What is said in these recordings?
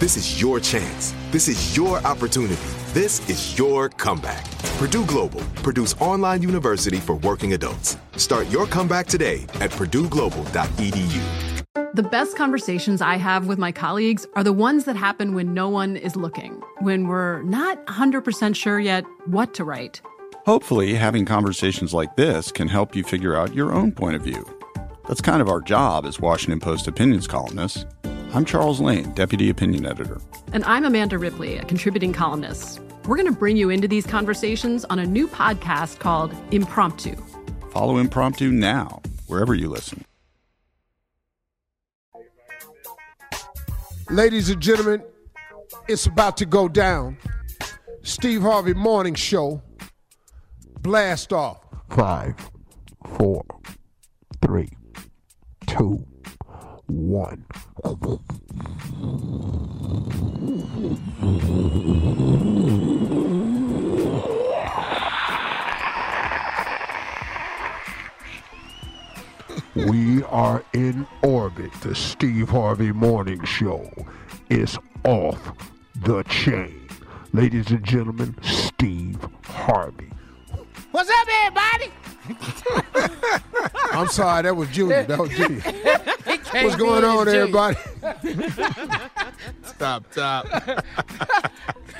This is your chance. This is your opportunity. This is your comeback. Purdue Global, Purdue's online university for working adults. Start your comeback today at purdueglobal.edu. The best conversations I have with my colleagues are the ones that happen when no one is looking, when we're not 100% sure yet what to write. Hopefully, having conversations like this can help you figure out your own point of view. That's kind of our job as Washington Post opinions columnists. I'm Charles Lane, Deputy Opinion Editor. And I'm Amanda Ripley, a contributing columnist. We're going to bring you into these conversations on a new podcast called Impromptu. Follow Impromptu now, wherever you listen. Ladies and gentlemen, it's about to go down. Steve Harvey Morning Show. Blast off. Five, four, three, two, one. We are in orbit. The Steve Harvey Morning Show is off the chain. Ladies and gentlemen, Steve Harvey. What's up, everybody? I'm sorry, that was Junior. That was Junior. What's What's going on, everybody? Stop, stop.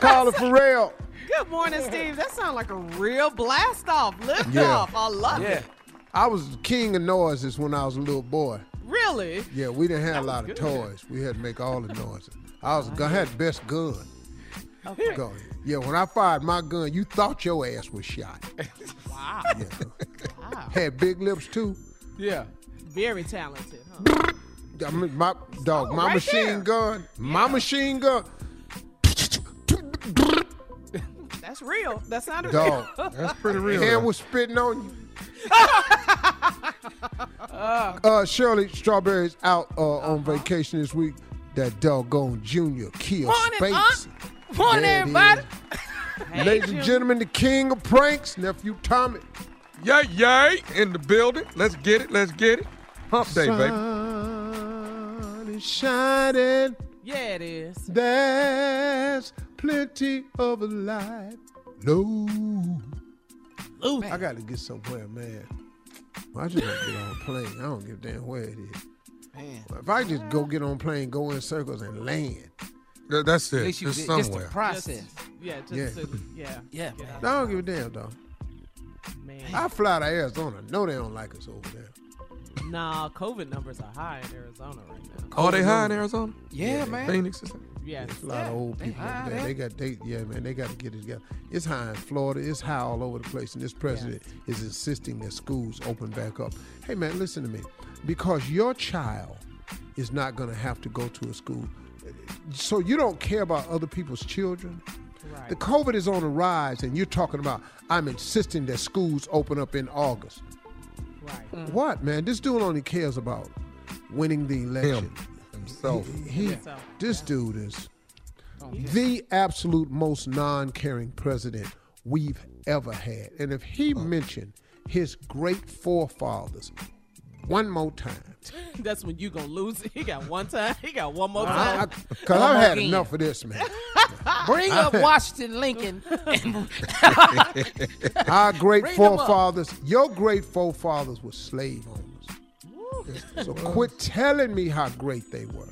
Caller for real. Good morning, Steve. That sounds like a real blast off, lift Yeah. off. I love it. I was king of noises when I was a little boy. Really? Yeah, we didn't have a lot of good. toys. We had to make all the noises. I was I had the best gun. Okay. Go. Yeah, when I fired my gun, you thought your ass was shot. Wow. Yeah. Had big lips too. Yeah. Very talented. Huh? I mean, my dog, my right machine there. gun, my machine gun, That's real. That sounded dog. real. That's pretty real. Hand was spitting on you. uh, Shirley Strawberry's out uh, on vacation this week. That doggone Junior killed Morning, Space. Morning, There it everybody. is. Ladies and gentlemen, the king of pranks, nephew Tommy. Yay, yay, in the building. Let's get it, let's get it. Hump day, baby. Sun is shining. Yeah, it is. There's plenty of light. No. I got to get somewhere, man. I just want to get on a plane. I don't give a damn where it is. Man. If I just go get on a plane, go in circles, and land, Th- That's At it. least you It's did- just the somewhere. process. Yeah, just Yeah. To, yeah. Yeah. I don't give a damn, dog. Man. I fly to Arizona. No, they don't like us over there. Nah, COVID numbers are high in Arizona right now. Are they high in Arizona? Yeah, man. Phoenix. Is Yes. There's a lot of old they people high up there. there. They got they yeah man they got to get it together. It's high in Florida. It's high all over the place, and this president is insisting that schools open back up. Hey man, listen to me, because your child is not going to have to go to a school, so you don't care about other people's children. Right. The COVID is on the rise, and you're talking about I'm insisting that schools open up in August. Right. What man? This dude only cares about winning the election. himself. He, So, this dude is oh, the absolute most non-caring president we've ever had. And if he mentioned his great forefathers one more time, That's when you gonna lose it. He got one time. He got one more time. because I've had enough of this, man. Bring up Washington Lincoln. And Our great Bring up. forefathers, your great forefathers were slave owners. So quit telling me how great they were.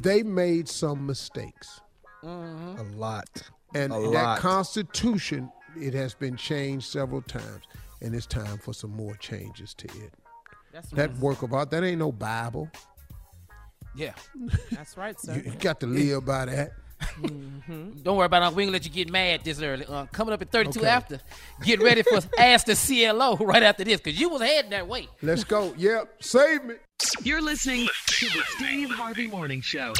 They made some mistakes. Mm-hmm. A lot. And A that lot. Constitution, it has been changed several times, and it's time for some more changes to it. That's That work of art, that ain't no Bible. yeah. That's right, sir. You got to live by that. Don't worry about it. We ain't gonna let you get mad this early. Uh, coming up at 32 Okay. after. Get ready for Ask the CLO right after this, because you was heading that way. Let's go. Yep, save me. You're listening to the Steve Harvey Morning Show.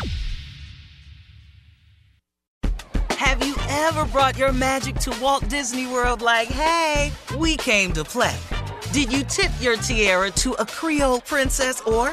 Have you ever brought your magic to Walt Disney World like, hey, we came to play? Did you tip your tiara to a Creole princess or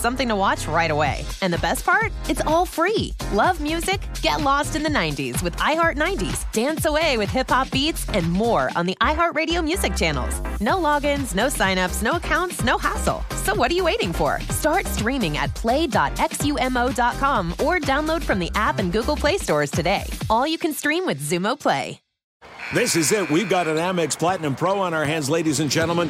something to watch right away. And the best part? It's all free. Love music? Get lost in the 90s with iHeart 90s, dance away with hip hop beats, and more on the iHeartRadio music channels. No logins, no signups, no accounts, no hassle. So what are you waiting for? Start streaming at play.xumo.com or download from the app and Google Play stores today. All you can stream with Xumo Play. This is it. We've got an Amex Platinum Pro on our hands, ladies and gentlemen.